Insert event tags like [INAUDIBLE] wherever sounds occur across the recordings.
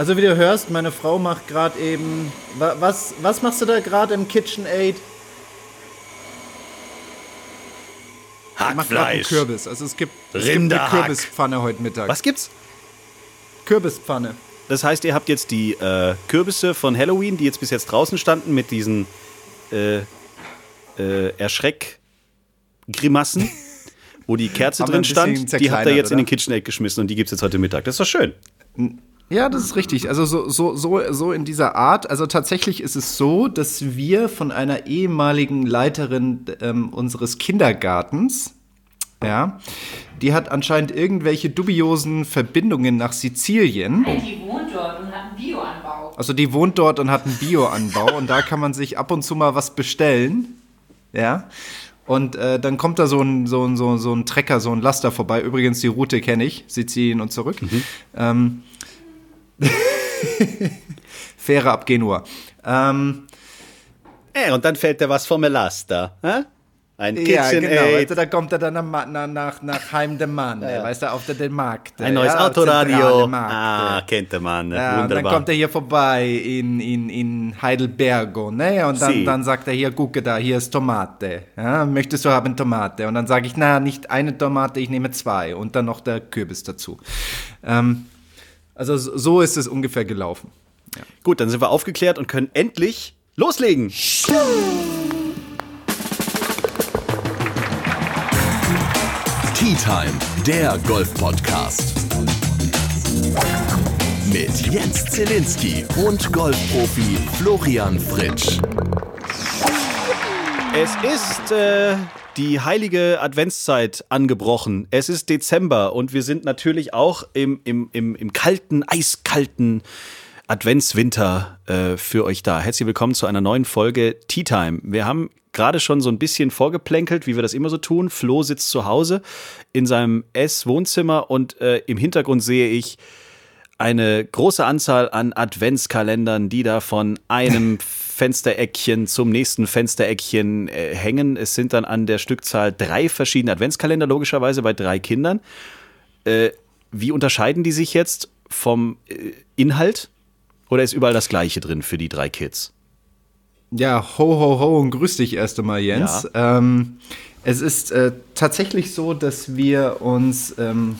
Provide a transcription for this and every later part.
Also wie du hörst, meine Frau macht gerade eben. Was, was machst du da gerade im KitchenAid? Hackfleisch. Kürbis. Also es gibt, es gibt eine Kürbispfanne heute Mittag. Was gibt's? Kürbispfanne. Das heißt, ihr habt jetzt die äh, Kürbisse von Halloween, die jetzt bis jetzt draußen standen, mit diesen äh, äh, Erschreck-Grimassen, wo die Kerze drin stand, die habt ihr jetzt oder? in den KitchenAid geschmissen und die gibt's jetzt heute Mittag. Das ist doch schön. Ja, das ist richtig. Also so, so, so, so in dieser Art. Also tatsächlich ist es so, dass wir von einer ehemaligen Leiterin ähm, unseres Kindergartens, ja, die hat anscheinend irgendwelche dubiosen Verbindungen nach Sizilien. Nein, die wohnt dort und hat einen Bioanbau. Also die wohnt dort und hat einen Bioanbau und da kann man sich ab und zu mal was bestellen. Ja. Und äh, dann kommt da so ein, so, ein, so, so ein Trecker, so ein Laster vorbei. Übrigens, die Route kenne ich, Sizilien und zurück. Mhm. Ähm, [LAUGHS] Fähre ab Genua. Ähm, äh, und dann fällt dir was vom Laster. Hä? Ein Kitchen ja, genau. Also, da kommt er dann nach, nach, nach Heim dem Mann, ja, weißt du, auf der, den Markt. Ein neues ja, Autoradio. Ah, kennt der Mann. Ja, und dann kommt er hier vorbei in, in, in Heidelbergo, ne? Und dann, dann sagt er hier, gucke da, hier ist Tomate. Ja, möchtest du haben Tomate? Und dann sage ich, na, nicht eine Tomate, ich nehme zwei. Und dann noch der Kürbis dazu. Ähm, also so ist es ungefähr gelaufen. Ja. Gut, dann sind wir aufgeklärt und können endlich loslegen. Tea Time, der Golf-Podcast. Mit Jens Zielinski und Golfprofi Florian Fritsch. Es ist äh, die heilige Adventszeit angebrochen. Es ist Dezember und wir sind natürlich auch im, im, im, im kalten, eiskalten Adventswinter äh, für euch da. Herzlich willkommen zu einer neuen Folge Tea Time. Wir haben gerade schon so ein bisschen vorgeplänkelt, wie wir das immer so tun. Flo sitzt zu Hause in seinem Ess-Wohnzimmer und äh, im Hintergrund sehe ich eine große Anzahl an Adventskalendern, die da von einem [LAUGHS] Fenstereckchen zum nächsten Fenstereckchen äh, hängen. Es sind dann an der Stückzahl drei verschiedene Adventskalender, logischerweise bei drei Kindern. Äh, wie unterscheiden die sich jetzt vom äh, Inhalt? Oder ist überall das Gleiche drin für die drei Kids? Ja, ho, ho, ho und grüß dich erst einmal, Jens. Ja. Ähm, es ist äh, tatsächlich so, dass wir uns ähm,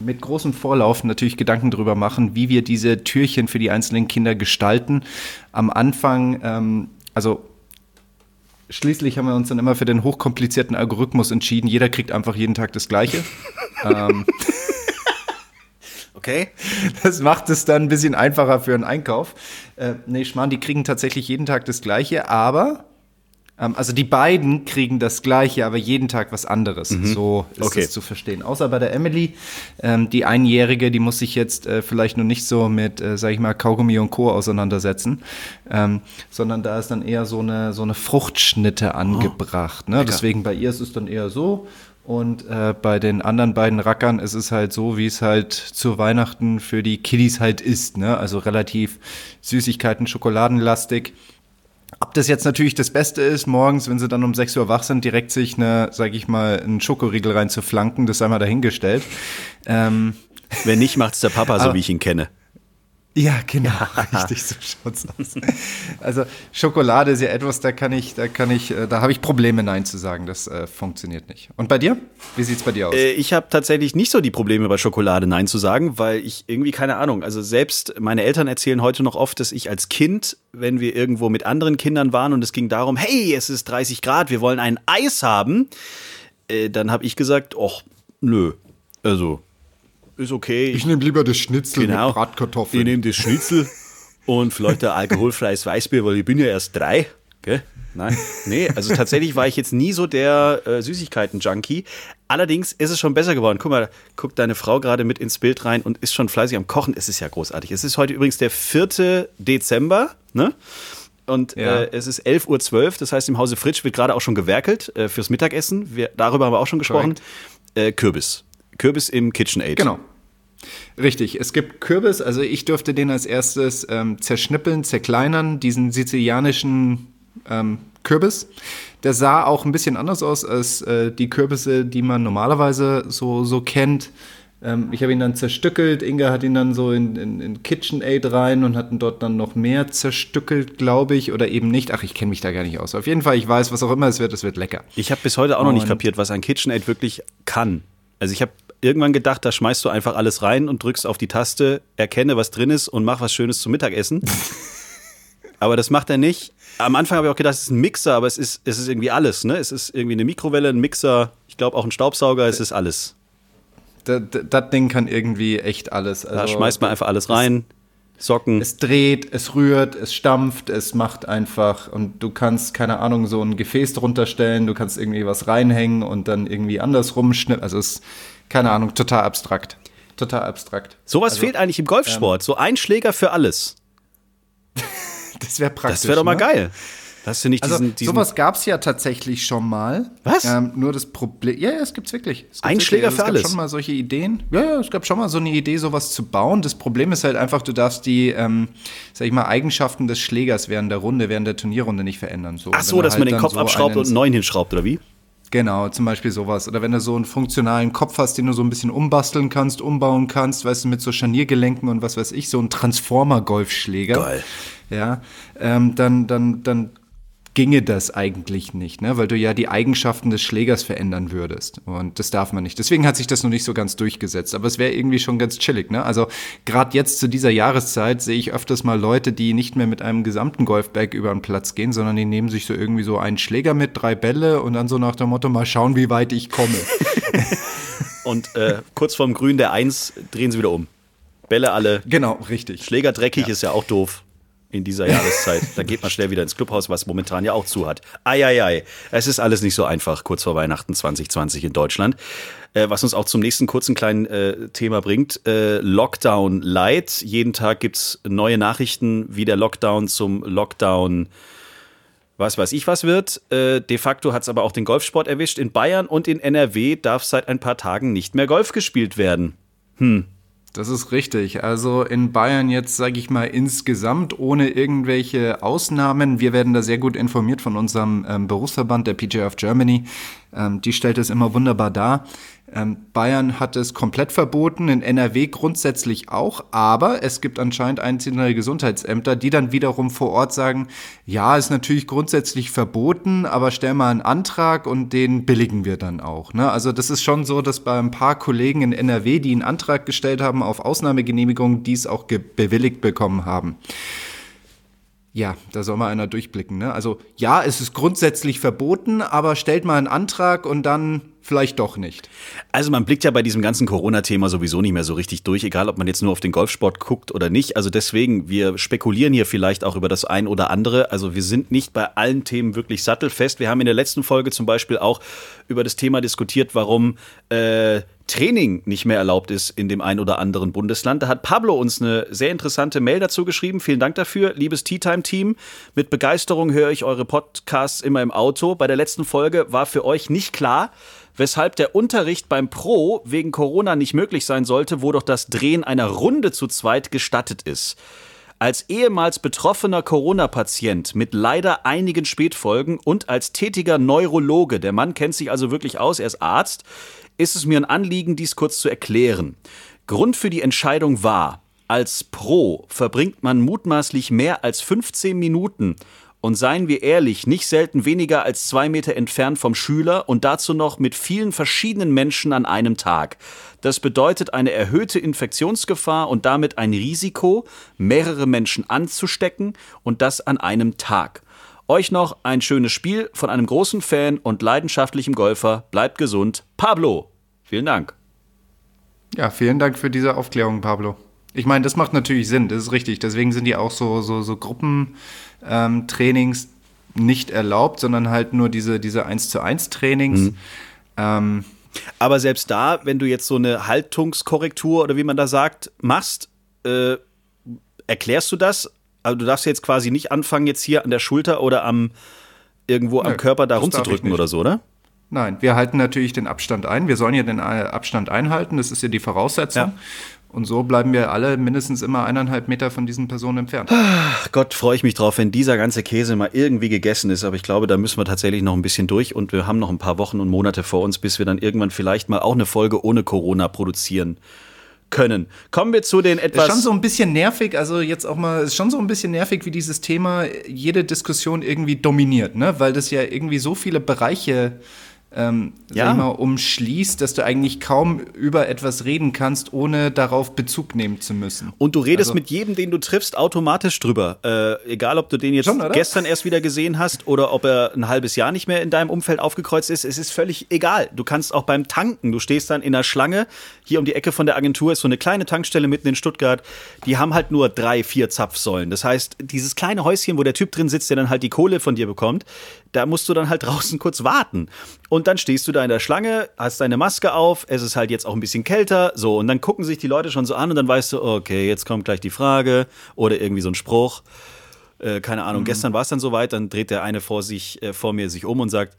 mit großem Vorlauf natürlich Gedanken darüber machen, wie wir diese Türchen für die einzelnen Kinder gestalten. Am Anfang, ähm, also schließlich haben wir uns dann immer für den hochkomplizierten Algorithmus entschieden. Jeder kriegt einfach jeden Tag das Gleiche. [LAUGHS] ähm, okay. Das macht es dann ein bisschen einfacher für einen Einkauf. Äh, nee, Schmarrn, die kriegen tatsächlich jeden Tag das Gleiche, aber also die beiden kriegen das Gleiche, aber jeden Tag was anderes. Mhm. So ist okay. es zu verstehen. Außer bei der Emily, ähm, die Einjährige, die muss sich jetzt äh, vielleicht noch nicht so mit, äh, sag ich mal, Kaugummi und Co. auseinandersetzen, ähm, sondern da ist dann eher so eine, so eine Fruchtschnitte oh. angebracht. Oh, ne? Deswegen bei ihr ist es dann eher so. Und äh, bei den anderen beiden Rackern ist es halt so, wie es halt zu Weihnachten für die Kiddies halt ist. Ne? Also relativ Süßigkeiten, Schokoladenlastig. Ob das jetzt natürlich das Beste ist, morgens, wenn sie dann um 6 Uhr wach sind, direkt sich eine, sag ich mal, einen Schokoriegel reinzuflanken, das sei mal dahingestellt. Ähm, wenn nicht, macht's der Papa, so wie ich ihn kenne. Ja, genau, ja. [LAUGHS] richtig, so schaut's aus. Also Schokolade ist ja etwas, da kann ich, da kann ich, äh, da habe ich Probleme, Nein zu sagen. Das äh, funktioniert nicht. Und bei dir? Wie sieht's bei dir aus? Äh, ich habe tatsächlich nicht so die Probleme bei Schokolade Nein zu sagen, weil ich irgendwie keine Ahnung. Also selbst meine Eltern erzählen heute noch oft, dass ich als Kind, wenn wir irgendwo mit anderen Kindern waren und es ging darum, hey, es ist 30 Grad, wir wollen ein Eis haben, äh, dann habe ich gesagt, ach, nö, also ist okay. Ich nehme lieber das Schnitzel genau, mit Bratkartoffeln. Ich nehme das Schnitzel und vielleicht ein alkoholfreies Weißbier, weil ich bin ja erst drei. Gell? Nein, nee, also tatsächlich war ich jetzt nie so der äh, Süßigkeiten-Junkie. Allerdings ist es schon besser geworden. Guck mal, guckt deine Frau gerade mit ins Bild rein und ist schon fleißig am Kochen. Es ist ja großartig. Es ist heute übrigens der 4. Dezember, ne? Und ja. äh, es ist 11.12 Uhr, das heißt, im Hause Fritsch wird gerade auch schon gewerkelt äh, fürs Mittagessen. Wir, darüber haben wir auch schon gesprochen. Äh, Kürbis. Kürbis im KitchenAid. Genau. Richtig, es gibt Kürbis, also ich dürfte den als erstes ähm, zerschnippeln, zerkleinern, diesen sizilianischen ähm, Kürbis. Der sah auch ein bisschen anders aus als äh, die Kürbisse, die man normalerweise so, so kennt. Ähm, ich habe ihn dann zerstückelt. Inga hat ihn dann so in, in, in KitchenAid rein und hatten dort dann noch mehr zerstückelt, glaube ich, oder eben nicht. Ach, ich kenne mich da gar nicht aus. Auf jeden Fall, ich weiß, was auch immer es wird, es wird lecker. Ich habe bis heute auch noch nicht Und- kapiert, was ein KitchenAid wirklich kann. Also ich habe irgendwann gedacht, da schmeißt du einfach alles rein und drückst auf die Taste, erkenne, was drin ist und mach was Schönes zum Mittagessen. [LAUGHS] aber das macht er nicht. Am Anfang habe ich auch gedacht, es ist ein Mixer, aber es ist, es ist irgendwie alles. Ne? Es ist irgendwie eine Mikrowelle, ein Mixer, ich glaube auch ein Staubsauger, es ist alles. Das, das Ding kann irgendwie echt alles. Da Also, schmeißt man einfach alles rein. Socken. Es dreht, es rührt, es stampft, es macht einfach und du kannst, keine Ahnung, so ein Gefäß drunter stellen, du kannst irgendwie was reinhängen und dann irgendwie andersrum schnippen. Also es ist, keine Ahnung, total abstrakt. Total abstrakt. Sowas also, fehlt eigentlich im Golfsport. so ein Schläger für alles. [LAUGHS] Das wäre praktisch. Das wäre doch mal ne? geil. Hast du nicht Also diesen, diesen sowas gab es ja tatsächlich schon mal. Was? Ähm, nur das Problem, ja, ja, es gibt's wirklich. Es gibt's Ein wirklich. Schläger Also für es alles? gab schon mal solche Ideen. Ja, ja, es gab schon mal so eine Idee, sowas zu bauen. Das Problem ist halt einfach, du darfst die, ähm, sag ich mal, Eigenschaften des Schlägers während der Runde, während der Turnierrunde nicht verändern. So, Ach so, dass halt man den Kopf so abschraubt und einen neuen hinschraubt, oder wie? Genau, zum Beispiel sowas. Oder wenn du so einen funktionalen Kopf hast, den du so ein bisschen umbasteln kannst, umbauen kannst, weißt du, mit so Scharniergelenken und was weiß ich, so ein Transformer-Golfschläger. Geil. Ja, ähm, dann, dann, dann ginge das eigentlich nicht, ne? weil du ja die Eigenschaften des Schlägers verändern würdest. Und das darf man nicht. Deswegen hat sich das noch nicht so ganz durchgesetzt. Aber es wäre irgendwie schon ganz chillig. Ne? Also gerade jetzt zu dieser Jahreszeit sehe ich öfters mal Leute, die nicht mehr mit einem gesamten Golfbag über den Platz gehen, sondern die nehmen sich so irgendwie so einen Schläger mit, drei Bälle und dann so nach dem Motto, mal schauen, wie weit ich komme. [LAUGHS] Und äh, kurz vorm Grün der Eins drehen sie wieder um. Bälle alle. genau, richtig. Schläger dreckig ist ja auch doof in dieser Jahreszeit. Da geht man schnell wieder ins Clubhaus, was momentan ja auch zu hat. Eieiei. Es ist alles nicht so einfach, kurz vor Weihnachten 2020 in Deutschland. Äh, was uns auch zum nächsten kurzen kleinen äh, Thema bringt. Äh, Lockdown Light. Jeden Tag gibt's neue Nachrichten, wie der Lockdown zum Lockdown was weiß ich was wird. Äh, de facto hat es aber auch den Golfsport erwischt. In Bayern und in NRW darf seit ein paar Tagen nicht mehr Golf gespielt werden. Das ist richtig. Also in Bayern jetzt, sage ich mal, insgesamt ohne irgendwelche Ausnahmen. Wir werden da sehr gut informiert von unserem ähm, Berufsverband, der PGA of Germany. Ähm, die stellt es immer wunderbar dar. Ähm, Bayern hat es komplett verboten, in NRW grundsätzlich auch, aber es gibt anscheinend einzelne Gesundheitsämter, die dann wiederum vor Ort sagen, ja, ist natürlich grundsätzlich verboten, aber stell mal einen Antrag und den billigen wir dann auch. Ne? Also das ist schon so, dass bei ein paar Kollegen in NRW, die einen Antrag gestellt haben auf Ausnahmegenehmigung, dies auch bewilligt bekommen haben. Ja, da soll mal einer durchblicken. Ne? Also ja, es ist grundsätzlich verboten, aber stellt mal einen Antrag und dann vielleicht doch nicht. Also man blickt ja bei diesem ganzen Corona-Thema sowieso nicht mehr so richtig durch, egal ob man jetzt nur auf den Golfsport guckt oder nicht. Also deswegen, wir spekulieren hier vielleicht auch über das ein oder andere. Also wir sind nicht bei allen Themen wirklich sattelfest. Wir haben in der letzten Folge zum Beispiel auch über das Thema diskutiert, warum äh, Training nicht mehr erlaubt ist in dem ein oder anderen Bundesland. Da hat Pablo uns eine sehr interessante Mail dazu geschrieben. Vielen Dank dafür, liebes Tea Time Team. Mit Begeisterung höre ich eure Podcasts immer im Auto. Bei der letzten Folge war für euch nicht klar, weshalb der Unterricht beim Pro wegen Corona nicht möglich sein sollte, wo doch das Drehen einer Runde zu zweit gestattet ist. Als ehemals betroffener Corona-Patient mit leider einigen Spätfolgen und als tätiger Neurologe, der Mann kennt sich also wirklich aus, er ist Arzt, ist es mir ein Anliegen, dies kurz zu erklären. Grund für die Entscheidung war, als Pro verbringt man mutmaßlich mehr als 15 Minuten und seien wir ehrlich, nicht selten weniger als zwei Meter entfernt vom Schüler und dazu noch mit vielen verschiedenen Menschen an einem Tag. Das bedeutet eine erhöhte Infektionsgefahr und damit ein Risiko, mehrere Menschen anzustecken und das an einem Tag. Euch noch ein schönes Spiel von einem großen Fan und leidenschaftlichem Golfer. Bleibt gesund. Pablo. Vielen Dank. Ja, vielen Dank für diese Aufklärung, Pablo. Ich meine, das macht natürlich Sinn, das ist richtig. Deswegen sind die auch so, so, so Gruppentrainings nicht erlaubt, sondern halt nur diese, diese 1 zu 1 Trainings. Ähm, Aber selbst da, wenn du jetzt so eine Haltungskorrektur oder wie man da sagt, machst, äh, erklärst du das? Also du darfst jetzt quasi nicht anfangen, jetzt hier an der Schulter oder am irgendwo am Nö, Körper da rumzudrücken oder so, oder? Nein, wir halten natürlich den Abstand ein. Wir sollen ja den äh, Abstand einhalten. Das ist ja die Voraussetzung. Und so bleiben wir alle mindestens immer eineinhalb Meter von diesen Personen entfernt. Ach Gott, freue ich mich drauf, wenn dieser ganze Käse mal irgendwie gegessen ist. Aber ich glaube, da müssen wir tatsächlich noch ein bisschen durch und wir haben noch ein paar Wochen und Monate vor uns, bis wir dann irgendwann vielleicht mal auch eine Folge ohne Corona produzieren können. Kommen wir zu den etwas. Ist schon so ein bisschen nervig, also jetzt auch mal, ist schon so ein bisschen nervig, wie dieses Thema jede Diskussion irgendwie dominiert, ne? Weil das ja irgendwie so viele Bereiche ähm, Ja. mal, umschließt, dass du eigentlich kaum über etwas reden kannst, ohne darauf Bezug nehmen zu müssen. Und du redest Also- mit jedem, den du triffst, automatisch drüber. Äh, egal, ob du den jetzt Schon, gestern erst wieder gesehen hast oder ob er ein halbes Jahr nicht mehr in deinem Umfeld aufgekreuzt ist. Es ist völlig egal. Du kannst auch beim Tanken, du stehst dann in der Schlange. Hier um die Ecke von der Agentur ist so eine kleine Tankstelle mitten in Stuttgart. Die haben halt nur drei, vier Zapfsäulen. Das heißt, dieses kleine Häuschen, wo der Typ drin sitzt, der dann halt die Kohle von dir bekommt, da musst du dann halt [LAUGHS] draußen kurz warten. Und dann stehst du da in der Schlange, hast deine Maske auf, es ist halt jetzt auch ein bisschen kälter, so, und dann gucken sich die Leute schon so an und dann weißt du, okay, jetzt kommt gleich die Frage oder irgendwie so ein Spruch. Äh, keine Ahnung, gestern war es dann soweit, dann dreht der eine vor sich, äh, vor mir sich um und sagt,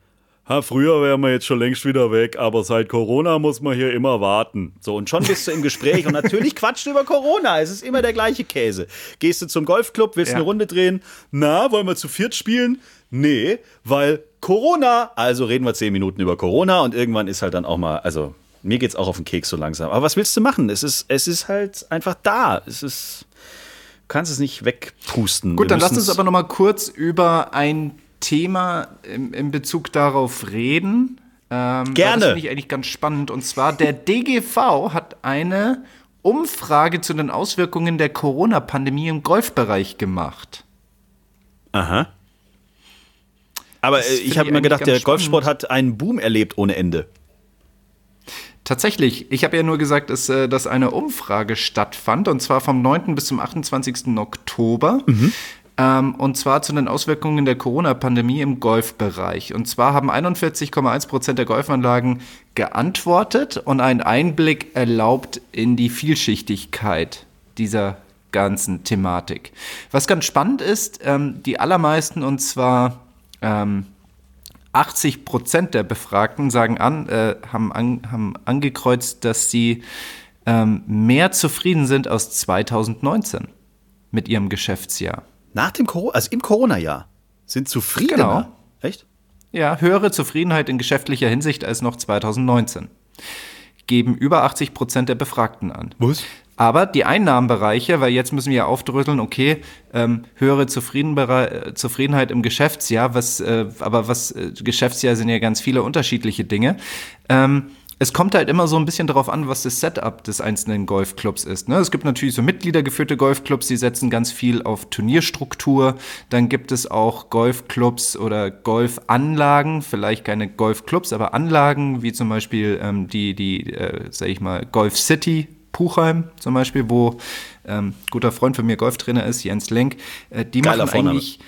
ha, früher wären wir jetzt schon längst wieder weg, aber seit Corona muss man hier immer warten. So, und schon bist du im Gespräch und natürlich quatscht du über Corona. Es ist immer der gleiche Käse. Gehst du zum Golfclub, willst Ja. eine Runde drehen? Na, wollen wir zu viert spielen? Nee, weil Corona. Also reden wir zehn Minuten über Corona und irgendwann ist halt dann auch mal, also mir geht's auch auf den Keks so langsam. Aber was willst du machen? Es ist, es ist halt einfach da. Es ist, du kannst es nicht wegpusten. Gut, Wir dann lass uns aber noch mal kurz über ein Thema im, in Bezug darauf reden. Ähm, Gerne. Das finde ich eigentlich ganz spannend. Und zwar, der DGV hat eine Umfrage zu den Auswirkungen der Corona-Pandemie im Golfbereich gemacht. Aha. Aber äh, ich habe eigentlich gedacht, der ganz Golfsport hat einen Boom erlebt ohne Ende. Tatsächlich, ich habe ja nur gesagt, dass, äh, dass eine Umfrage stattfand, und zwar vom 9. bis zum 28. Oktober. Ähm, und zwar zu den Auswirkungen der Corona-Pandemie im Golfbereich. Und zwar haben 41,1 Prozent der Golfanlagen geantwortet und einen Einblick erlaubt in die Vielschichtigkeit dieser ganzen Thematik. Was ganz spannend ist, ähm, die allermeisten, und zwar ähm, 80 Prozent der Befragten sagen an, äh, haben, an, haben angekreuzt, dass sie ähm, mehr zufrieden sind aus 2019 mit ihrem Geschäftsjahr. Nach dem Corona, also im Corona-Jahr, sind zufriedener. Genau. Echt? Ja, höhere Zufriedenheit in geschäftlicher Hinsicht als noch 2019. Geben über 80 Prozent der Befragten an. Was? Aber die Einnahmenbereiche, weil jetzt müssen wir ja aufdröseln, okay, ähm, höhere äh, Zufriedenheit im Geschäftsjahr, was, äh, aber was äh, Geschäftsjahr sind ja ganz viele unterschiedliche Dinge. Ähm, es kommt halt immer so ein bisschen darauf an, was das Setup des einzelnen Golfclubs ist. Ne? Es gibt natürlich so mitgliedergeführte Golfclubs, die setzen ganz viel auf Turnierstruktur. Dann gibt es auch Golfclubs oder Golfanlagen, vielleicht keine Golfclubs, aber Anlagen, wie zum Beispiel ähm, die, die äh, sag ich mal, Golf City Puchheim zum Beispiel, wo ähm, guter Freund von mir Golftrainer ist, Jens Lenk. Äh, die Geiler machen Vorname. eigentlich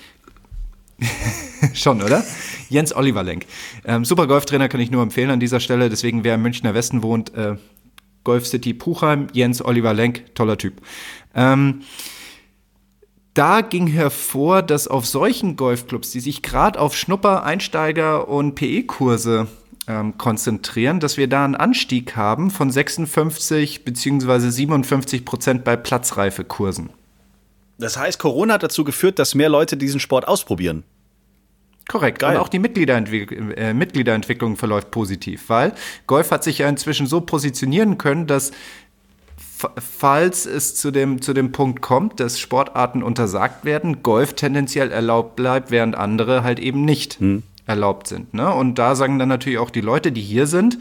[LAUGHS] Schon, oder? Jens Oliver Lenk. Ähm, super Golftrainer kann ich nur empfehlen an dieser Stelle. Deswegen, wer im Münchner Westen wohnt, äh, Golf City Puchheim, Jens Oliver Lenk, toller Typ. Ähm, da ging hervor, dass auf solchen Golfclubs, die sich gerade auf Schnupper, Einsteiger und PE-Kurse ähm, konzentrieren, dass wir da einen Anstieg haben von 56 bzw. 57 Prozent bei Platzreife-Kursen. Das heißt, Corona hat dazu geführt, dass mehr Leute diesen Sport ausprobieren. Korrekt. Geil. Und auch die Mitgliederentwick äh, Mitgliederentwicklung verläuft positiv, weil Golf hat sich ja inzwischen so positionieren können, dass falls es zu dem, zu dem Punkt kommt, dass Sportarten untersagt werden, Golf tendenziell erlaubt bleibt, während andere halt eben nicht erlaubt sind. Ne? Und da sagen dann natürlich auch die Leute, die hier sind,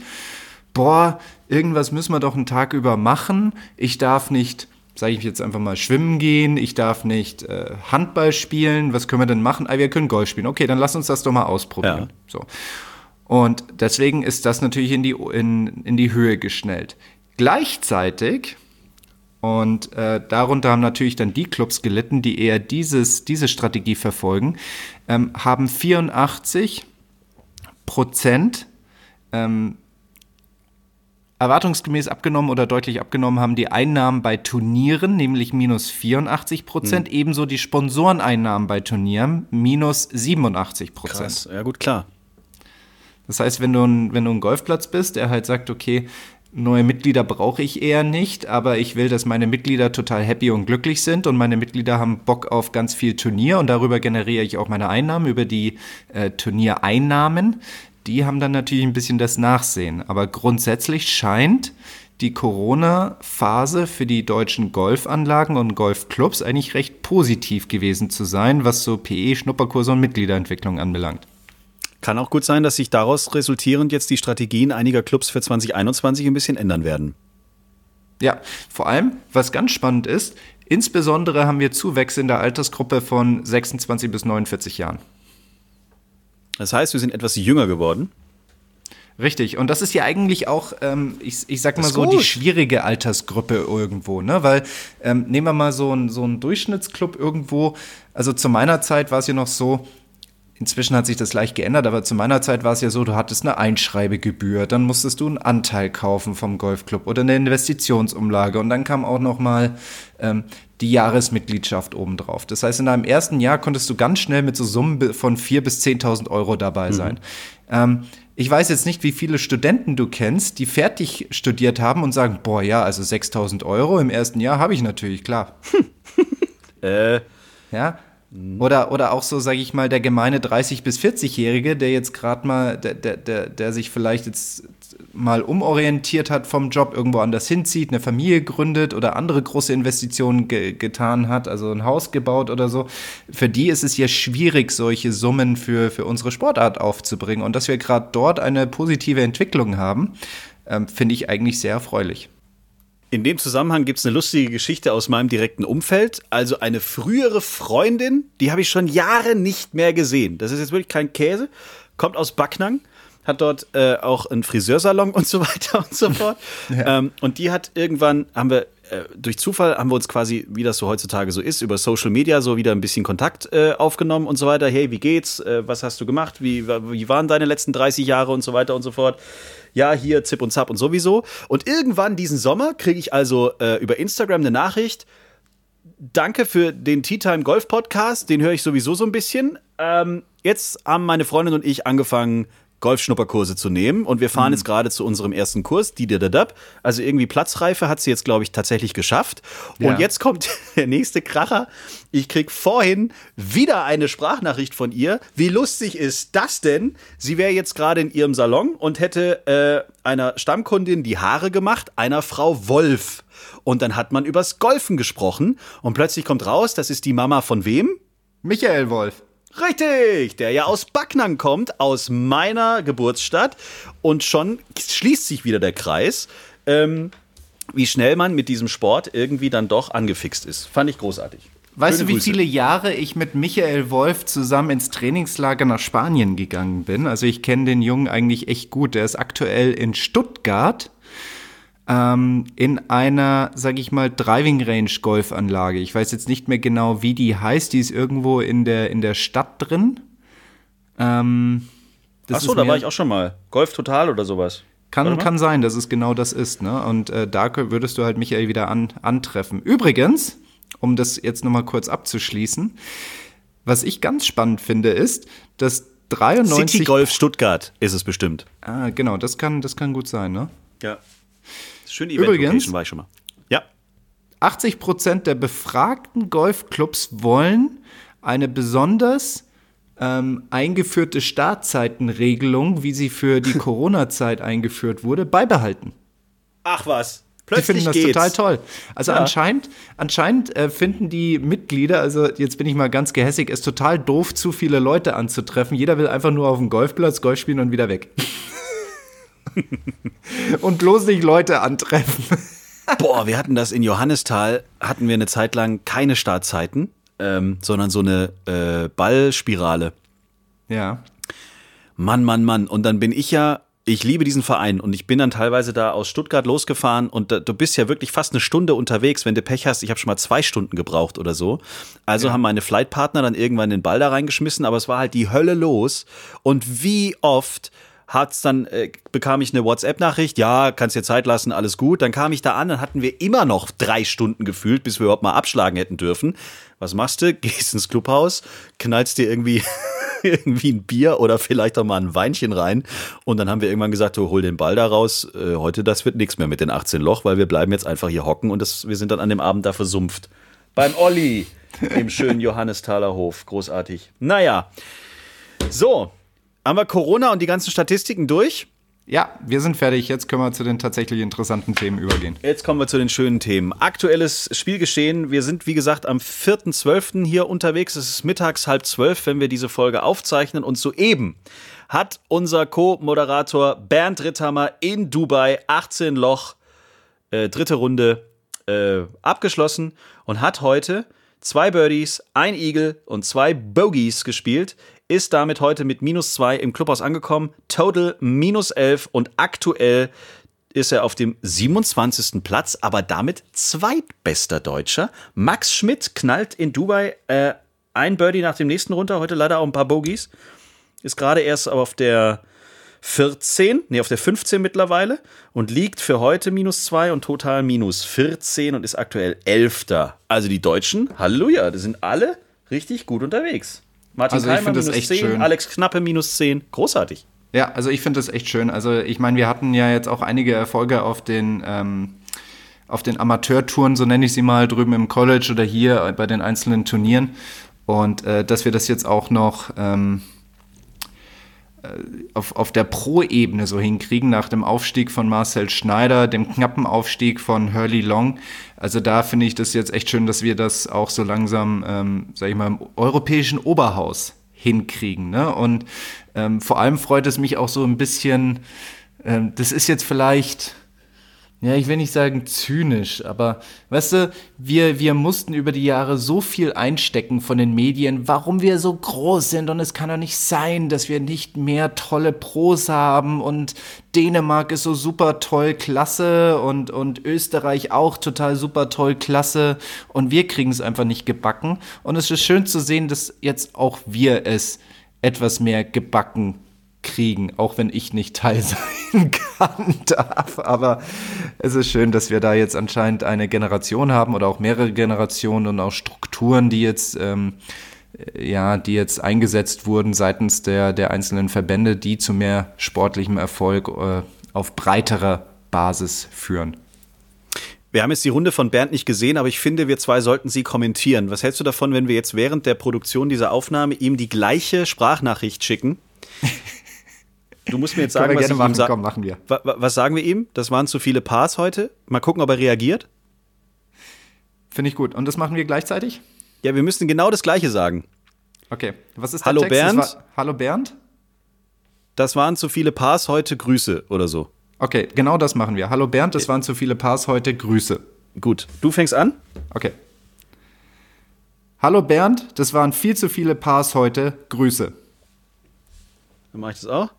boah, irgendwas müssen wir doch einen Tag über machen. Ich darf nicht, sage ich jetzt einfach mal, schwimmen gehen, ich darf nicht äh, Handball spielen. Was können wir denn machen? Ah, wir können Golf spielen. Okay, dann lass uns das doch mal ausprobieren. Ja. So. Und deswegen ist das natürlich in die, in, in die Höhe geschnellt. Gleichzeitig, und äh, darunter haben natürlich dann die Clubs gelitten, die eher dieses, diese Strategie verfolgen, ähm, haben 84 Prozent ähm, erwartungsgemäß abgenommen oder deutlich abgenommen haben die Einnahmen bei Turnieren, nämlich minus 84 Prozent, ebenso die Sponsoreneinnahmen bei Turnieren, minus 87 Prozent. Krass. Ja, gut, klar. Das heißt, wenn du, ein, wenn du ein Golfplatz bist, der halt sagt, okay, Neue Mitglieder brauche ich eher nicht, aber ich will, dass meine Mitglieder total happy und glücklich sind und meine Mitglieder haben Bock auf ganz viel Turnier und darüber generiere ich auch meine Einnahmen, über die äh, Turniereinnahmen. Die haben dann natürlich ein bisschen das Nachsehen. Aber grundsätzlich scheint die Corona-Phase für die deutschen Golfanlagen und Golfclubs eigentlich recht positiv gewesen zu sein, was so PE, Schnupperkurse und Mitgliederentwicklung anbelangt. Kann auch gut sein, dass sich daraus resultierend jetzt die Strategien einiger Clubs für 2021 ein bisschen ändern werden. Ja, vor allem, was ganz spannend ist, insbesondere haben wir Zuwächse in der Altersgruppe von 26 bis 49 Jahren. Das heißt, wir sind etwas jünger geworden. Richtig, und das ist ja eigentlich auch, ähm, ich, ich sag mal so, gut. die schwierige Altersgruppe irgendwo, ne? Weil ähm, nehmen wir mal so einen so einen Durchschnittsclub irgendwo, also zu meiner Zeit war es ja noch so, Inzwischen hat sich das leicht geändert, aber zu meiner Zeit war es ja so, du hattest eine Einschreibegebühr, dann musstest du einen Anteil kaufen vom Golfclub oder eine Investitionsumlage und dann kam auch noch mal ähm, die Jahresmitgliedschaft obendrauf. Das heißt, in deinem ersten Jahr konntest du ganz schnell mit so Summen von 4.000 bis 10.000 Euro dabei mhm. sein. Ähm, ich weiß jetzt nicht, wie viele Studenten du kennst, die fertig studiert haben und sagen, boah, ja, also 6.000 Euro im ersten Jahr habe ich natürlich, klar. [LAUGHS] äh. Ja, oder, oder auch so, sage ich mal, der gemeine 30- bis 40-Jährige, der jetzt gerade mal, der, der, der, der sich vielleicht jetzt mal umorientiert hat vom Job, irgendwo anders hinzieht, eine Familie gründet oder andere große Investitionen ge getan hat, also ein Haus gebaut oder so. Für die ist es ja schwierig, solche Summen für, für unsere Sportart aufzubringen. Und dass wir gerade dort eine positive Entwicklung haben, ähm, finde ich eigentlich sehr erfreulich. In dem Zusammenhang gibt es eine lustige Geschichte aus meinem direkten Umfeld. Also eine frühere Freundin, die habe ich schon Jahre nicht mehr gesehen. Das ist jetzt wirklich kein Käse. Kommt aus Backnang, hat dort äh, auch einen Friseursalon und so weiter und so fort. [LAUGHS] ja. ähm, und die hat irgendwann, haben wir äh, durch Zufall haben wir uns quasi, wie das so heutzutage so ist, über Social Media so wieder ein bisschen Kontakt äh, aufgenommen und so weiter. Hey, wie geht's? Äh, was hast du gemacht? Wie, wie waren deine letzten 30 Jahre und so weiter und so fort? ja, hier Zip und Zap und sowieso. Und irgendwann diesen Sommer kriege ich also äh, über Instagram eine Nachricht. Danke für den Tea Time Golf Podcast, den höre ich sowieso so ein bisschen. Ähm, jetzt haben meine Freundin und ich angefangen, Golfschnupperkurse zu nehmen. Und wir fahren mhm. jetzt gerade zu unserem ersten Kurs, die Dadadab. Also irgendwie Platzreife hat sie jetzt, glaube ich, tatsächlich geschafft. Ja. Und jetzt kommt [LAUGHS] der nächste Kracher. Ich krieg vorhin wieder eine Sprachnachricht von ihr. Wie lustig ist das denn? Sie wäre jetzt gerade in ihrem Salon und hätte äh, einer Stammkundin die Haare gemacht, einer Frau Wolf. Und dann hat man übers Golfen gesprochen. Und plötzlich kommt raus, das ist die Mama von wem? Michael Wolf. Richtig, der ja aus Backnang kommt, aus meiner Geburtsstadt. Und schon schließt sich wieder der Kreis, ähm, wie schnell man mit diesem Sport irgendwie dann doch angefixt ist. Fand ich großartig. Weißt Schöne du, wie Grüße. viele Jahre ich mit Michael Wolf zusammen ins Trainingslager nach Spanien gegangen bin? Also ich kenne den Jungen eigentlich echt gut. Der ist aktuell in Stuttgart ähm, in einer, sag ich mal, Driving Range Golfanlage. Ich weiß jetzt nicht mehr genau, wie die heißt. Die ist irgendwo in der, in der Stadt drin. Ähm, Achso, da war ich auch schon mal. Golf Total oder sowas. Kann, kann sein, dass es genau das ist. Ne? Und äh, da würdest du halt Michael wieder an, antreffen. Übrigens, um das jetzt nochmal kurz abzuschließen, was ich ganz spannend finde, ist, dass 93. City Golf Stuttgart ist es bestimmt. Ah, genau, das kann, das kann gut sein, ne? Ja. Schöne Event-Location war ich schon mal. Ja. 80 Prozent der befragten Golfclubs wollen eine besonders ähm, eingeführte Startzeitenregelung, wie sie für die [LAUGHS] Corona-Zeit eingeführt wurde, beibehalten. Ach was. Plötzlich die finden das geht's. total toll. Also ja. anscheinend, anscheinend äh, finden die Mitglieder, also jetzt bin ich mal ganz gehässig, es total doof, zu viele Leute anzutreffen. Jeder will einfach nur auf dem Golfplatz Golf spielen und wieder weg. [LAUGHS] und bloß nicht Leute antreffen. [LAUGHS] Boah, wir hatten das in Johannisthal, hatten wir eine Zeit lang keine Startzeiten, ähm, sondern so eine äh, Ballspirale. Ja. Mann, Mann, Mann. Und dann bin ich ja, ich liebe diesen Verein und ich bin dann teilweise da aus Stuttgart losgefahren und da, du bist ja wirklich fast eine Stunde unterwegs, wenn du Pech hast. Ich habe schon mal zwei Stunden gebraucht oder so. Also ja. haben meine Flightpartner dann irgendwann den Ball da reingeschmissen, aber es war halt die Hölle los. Und wie oft hat's dann äh, bekam ich eine WhatsApp-Nachricht, ja, kannst dir Zeit lassen, alles gut. Dann kam ich da an, dann hatten wir immer noch drei Stunden gefühlt, bis wir überhaupt mal abschlagen hätten dürfen. Was machst du? [LAUGHS] Gehst ins Clubhaus, knallst dir irgendwie [LAUGHS] irgendwie ein Bier oder vielleicht auch mal ein Weinchen rein. Und dann haben wir irgendwann gesagt, oh, hol den Ball da raus. Äh, heute, das wird nichts mehr mit den 18 Loch, weil wir bleiben jetzt einfach hier hocken und das, wir sind dann an dem Abend da versumpft. Beim Olli, im schönen [LAUGHS] Johannesthaler Hof. Großartig. Naja. So, haben wir Corona und die ganzen Statistiken durch? Ja, wir sind fertig. Jetzt können wir zu den tatsächlich interessanten Themen übergehen. Jetzt kommen wir zu den schönen Themen. Aktuelles Spielgeschehen. Wir sind, wie gesagt, am 4.12. hier unterwegs. Es ist mittags halb zwölf, wenn wir diese Folge aufzeichnen. Und soeben hat unser Co-Moderator Bernd Ritthammer in Dubai 18 Loch, äh, dritte Runde, äh, abgeschlossen und hat heute zwei Birdies, ein Eagle und zwei Bogies gespielt ist damit heute mit minus zwei im Clubhaus angekommen. Total minus elf und aktuell ist er auf dem 27. Platz, aber damit zweitbester Deutscher. Max Schmidt knallt in Dubai äh, ein Birdie nach dem nächsten runter, heute leider auch ein paar Bogies. Ist gerade erst auf der 14, nee, auf der 15 mittlerweile und liegt für heute minus 2 und total minus 14 und ist aktuell Elfter. Also die Deutschen, Halleluja, die sind alle richtig gut unterwegs. Martin Also Keimer minus echt 10, schön. Alex Knappe minus 10. Großartig. Ja, also ich finde das echt schön. Also ich meine, wir hatten ja jetzt auch einige Erfolge auf den, ähm, auf den Amateurtouren, so nenne ich sie mal, drüben im College oder hier bei den einzelnen Turnieren. Und äh, dass wir das jetzt auch noch ähm, äh, auf, auf der Pro-Ebene so hinkriegen, nach dem Aufstieg von Marcel Schneider, dem knappen Aufstieg von Hurley Long. Also da finde ich das jetzt echt schön, dass wir das auch so langsam, ähm, sag ich mal, im europäischen Oberhaus hinkriegen. Ne? Und ähm, vor allem freut es mich auch so ein bisschen, ähm, das ist jetzt vielleicht, ja, ich will nicht sagen zynisch, aber weißt du, wir, wir mussten über die Jahre so viel einstecken von den Medien, warum wir so groß sind und es kann doch nicht sein, dass wir nicht mehr tolle Pros haben und Dänemark ist so super toll, klasse und, und Österreich auch total super toll, klasse und wir kriegen es einfach nicht gebacken und es ist schön zu sehen, dass jetzt auch wir es etwas mehr gebacken kriegen, auch wenn ich nicht Teil [LAUGHS] sein kann, darf. Aber es ist schön, dass wir da jetzt anscheinend eine Generation haben oder auch mehrere Generationen und auch Strukturen, die jetzt, ähm, ja, die jetzt eingesetzt wurden seitens der, der einzelnen Verbände, die zu mehr sportlichem Erfolg äh, auf breiterer Basis führen. Wir haben jetzt die Runde von Bernd nicht gesehen, aber ich finde, wir zwei sollten sie kommentieren. Was hältst du davon, wenn wir jetzt während der Produktion dieser Aufnahme ihm die gleiche Sprachnachricht schicken? Du musst mir jetzt [LAUGHS] sagen, was, machen, sa komm, machen was sagen wir ihm? Das waren zu viele Pars heute. Mal gucken, ob er reagiert. Finde ich gut. Und das machen wir gleichzeitig? Ja, wir müssen genau das Gleiche sagen. Okay. Was ist Hallo, Text? Das Bernd? War, Hallo Bernd? Das waren zu viele Pars heute. Grüße oder so. Okay, genau das machen wir. Hallo Bernd, das waren zu viele Pars heute. Grüße. Gut. Du fängst an? Okay. Hallo Bernd, das waren viel zu viele Pars heute. Grüße. Dann mache ich das auch.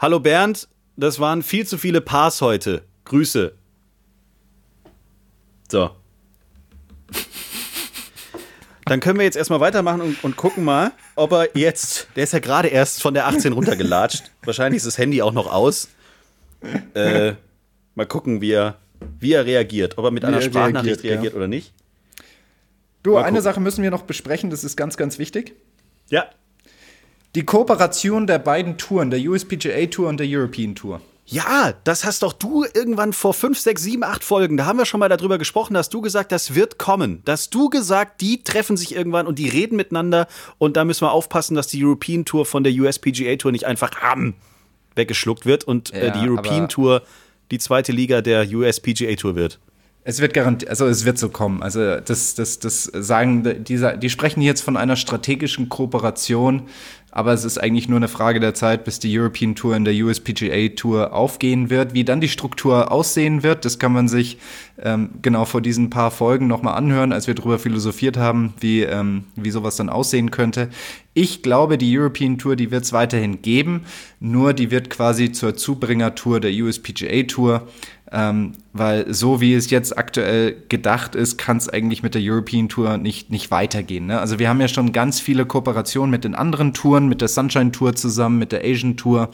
Hallo Bernd, das waren viel zu viele Pars heute. Grüße. So. Dann können wir jetzt erstmal weitermachen und, und gucken mal, ob er jetzt, der ist ja gerade erst von der 18 runtergelatscht. [LAUGHS] Wahrscheinlich ist das Handy auch noch aus. Äh, mal gucken, wie er, wie er reagiert. Ob er mit einer er Sprachnachricht reagiert, reagiert, ja. oder nicht. Du, Mal eine gucken. Sache müssen wir noch besprechen, das ist ganz, ganz wichtig. Ja. Die Kooperation der beiden Touren, der USPGA Tour und der European Tour. Ja, das hast doch du irgendwann vor fünf, sechs, sieben, acht Folgen, da haben wir schon mal darüber gesprochen, dass du gesagt, das wird kommen. Dass du gesagt, die treffen sich irgendwann und die reden miteinander und da müssen wir aufpassen, dass die European Tour von der USPGA Tour nicht einfach am weggeschluckt wird und äh, Ja, die European Tour die zweite Liga der USPGA Tour wird. Es wird garantiert, also es wird so kommen. Also das, das, das sagen, die, die sprechen jetzt von einer strategischen Kooperation, aber es ist eigentlich nur eine Frage der Zeit, bis die European Tour in der USPGA Tour aufgehen wird. Wie dann die Struktur aussehen wird, das kann man sich ähm, genau vor diesen paar Folgen nochmal anhören, als wir darüber philosophiert haben, wie, ähm, wie sowas dann aussehen könnte. Ich glaube, die European Tour, die wird es weiterhin geben, nur die wird quasi zur Zubringertour der USPGA Tour. Ähm, weil so wie es jetzt aktuell gedacht ist, kann es eigentlich mit der European Tour nicht, nicht weitergehen. Ne? Also wir haben ja schon ganz viele Kooperationen mit den anderen Touren, mit der Sunshine Tour zusammen, mit der Asian Tour.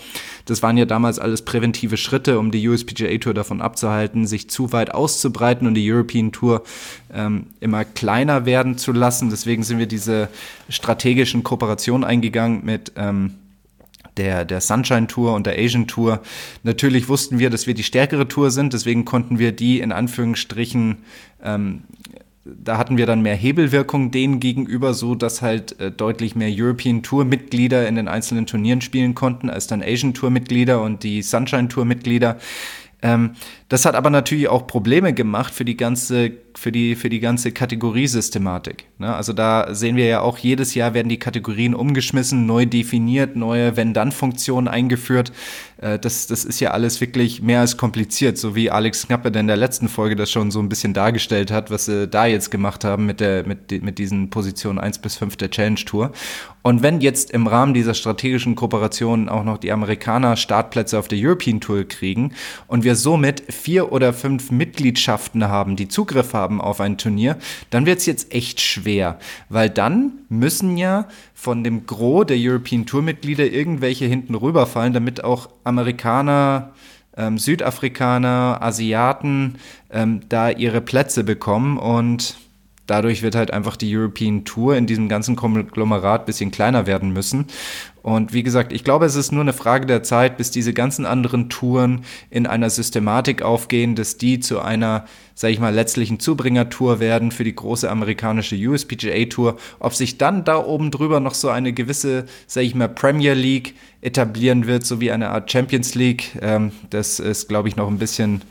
Das waren ja damals alles präventive Schritte, um die USPGA Tour davon abzuhalten, sich zu weit auszubreiten und die European Tour ähm, immer kleiner werden zu lassen. Deswegen sind wir diese strategischen Kooperation eingegangen mit ähm, der, der Sunshine Tour und der Asian Tour. Natürlich wussten wir, dass wir die stärkere Tour sind, deswegen konnten wir die in Anführungsstrichen ähm, da hatten wir dann mehr Hebelwirkung denen gegenüber, so dass halt äh, deutlich mehr European Tour Mitglieder in den einzelnen Turnieren spielen konnten als dann Asian Tour Mitglieder und die Sunshine Tour Mitglieder. Ähm, das hat aber natürlich auch Probleme gemacht für die ganze, für die, für die ganze Kategoriesystematik. Ne? Also da sehen wir ja auch, jedes Jahr werden die Kategorien umgeschmissen, neu definiert, neue Wenn-Dann-Funktionen eingeführt. Äh, das, das ist ja alles wirklich mehr als kompliziert, so wie Alex Knappe in der letzten Folge das schon so ein bisschen dargestellt hat, was sie da jetzt gemacht haben mit, der, mit, mit diesen Positionen 1 bis 5 der Challenge Tour. Und wenn jetzt im Rahmen dieser strategischen Kooperation auch noch die Amerikaner Startplätze auf der European Tour kriegen und wir somit vier oder fünf Mitgliedschaften haben, die Zugriff haben auf ein Turnier, dann wird es jetzt echt schwer, weil dann müssen ja von dem Gros der European Tour Mitglieder irgendwelche hinten rüberfallen, damit auch Amerikaner, ähm, Südafrikaner, Asiaten ähm, da ihre Plätze bekommen. Und dadurch wird halt einfach die European Tour in diesem ganzen Konglomerat bisschen kleiner werden müssen. Und wie gesagt, ich glaube, es ist nur eine Frage der Zeit, bis diese ganzen anderen Touren in einer Systematik aufgehen, dass die zu einer, sage ich mal, letztlichen Zubringertour werden für die große amerikanische USPGA Tour. Ob sich dann da oben drüber noch so eine gewisse, sage ich mal, Premier League etablieren wird, so wie eine Art Champions League, ähm, das ist, glaube ich, noch ein bisschen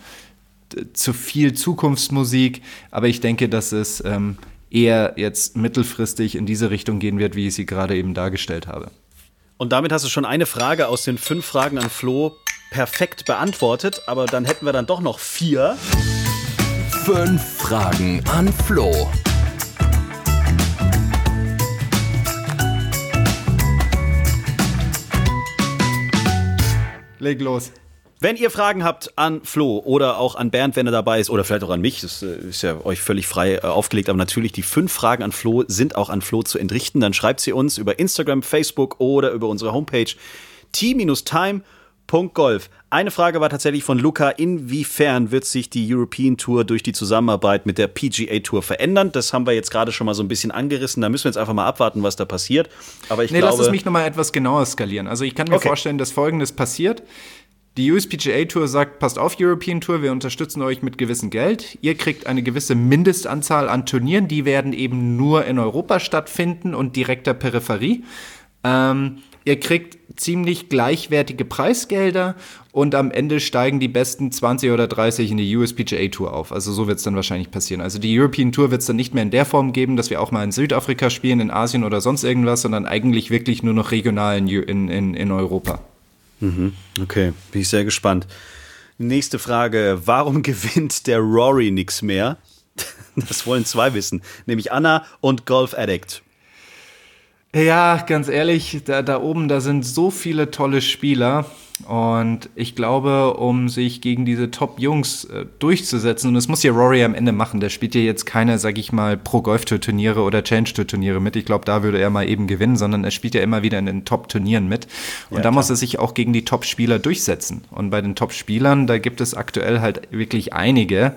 zu viel Zukunftsmusik, aber ich denke, dass es ähm, eher jetzt mittelfristig in diese Richtung gehen wird, wie ich sie gerade eben dargestellt habe. Und damit hast du schon eine Frage aus den fünf Fragen an Flo perfekt beantwortet, aber dann hätten wir dann doch noch vier. Fünf Fragen an Flo. Leg los. Wenn ihr Fragen habt an Flo oder auch an Bernd, wenn er dabei ist, oder vielleicht auch an mich, das äh, ist ja euch völlig frei äh, aufgelegt, aber natürlich die fünf Fragen an Flo sind auch an Flo zu entrichten. Dann schreibt sie uns über Instagram, Facebook oder über unsere Homepage t-time.golf. Eine Frage war tatsächlich von Luca, inwiefern wird sich die European Tour durch die Zusammenarbeit mit der PGA Tour verändern? Das haben wir jetzt gerade schon mal so ein bisschen angerissen. Da müssen wir jetzt einfach mal abwarten, was da passiert. Aber ich nee, glaube, lass es mich nochmal etwas genauer skalieren. Also ich kann mir Okay. vorstellen, dass Folgendes passiert. Die USPGA Tour sagt, passt auf, European Tour, wir unterstützen euch mit gewissem Geld. Ihr kriegt eine gewisse Mindestanzahl an Turnieren, die werden eben nur in Europa stattfinden und direkter Peripherie. Ähm, ihr kriegt ziemlich gleichwertige Preisgelder und am Ende steigen die besten 20 oder 30 in die USPGA Tour auf. Also so wird es dann wahrscheinlich passieren. Also die European Tour wird es dann nicht mehr in der Form geben, dass wir auch mal in Südafrika spielen, in Asien oder sonst irgendwas, sondern eigentlich wirklich nur noch regional in, in, in, in Europa. Okay, bin ich sehr gespannt. Nächste Frage. Warum [LAUGHS] gewinnt der Rory nix mehr? Das wollen zwei wissen, nämlich Anna und Golf Addict. Ja, ganz ehrlich, da, da oben, da sind so viele tolle Spieler. Und ich glaube, um sich gegen diese Top-Jungs äh, durchzusetzen, und das muss ja Rory am Ende machen, der spielt ja jetzt keine, sag ich mal, Pro-Golf-Tour-Turniere oder Challenge-Tour-Turniere mit. Ich glaube, da würde er mal eben gewinnen, sondern er spielt ja immer wieder in den Top-Turnieren mit. Und Ja, da muss klar. er sich auch gegen die Top-Spieler durchsetzen. Und bei den Top-Spielern, da gibt es aktuell halt wirklich einige,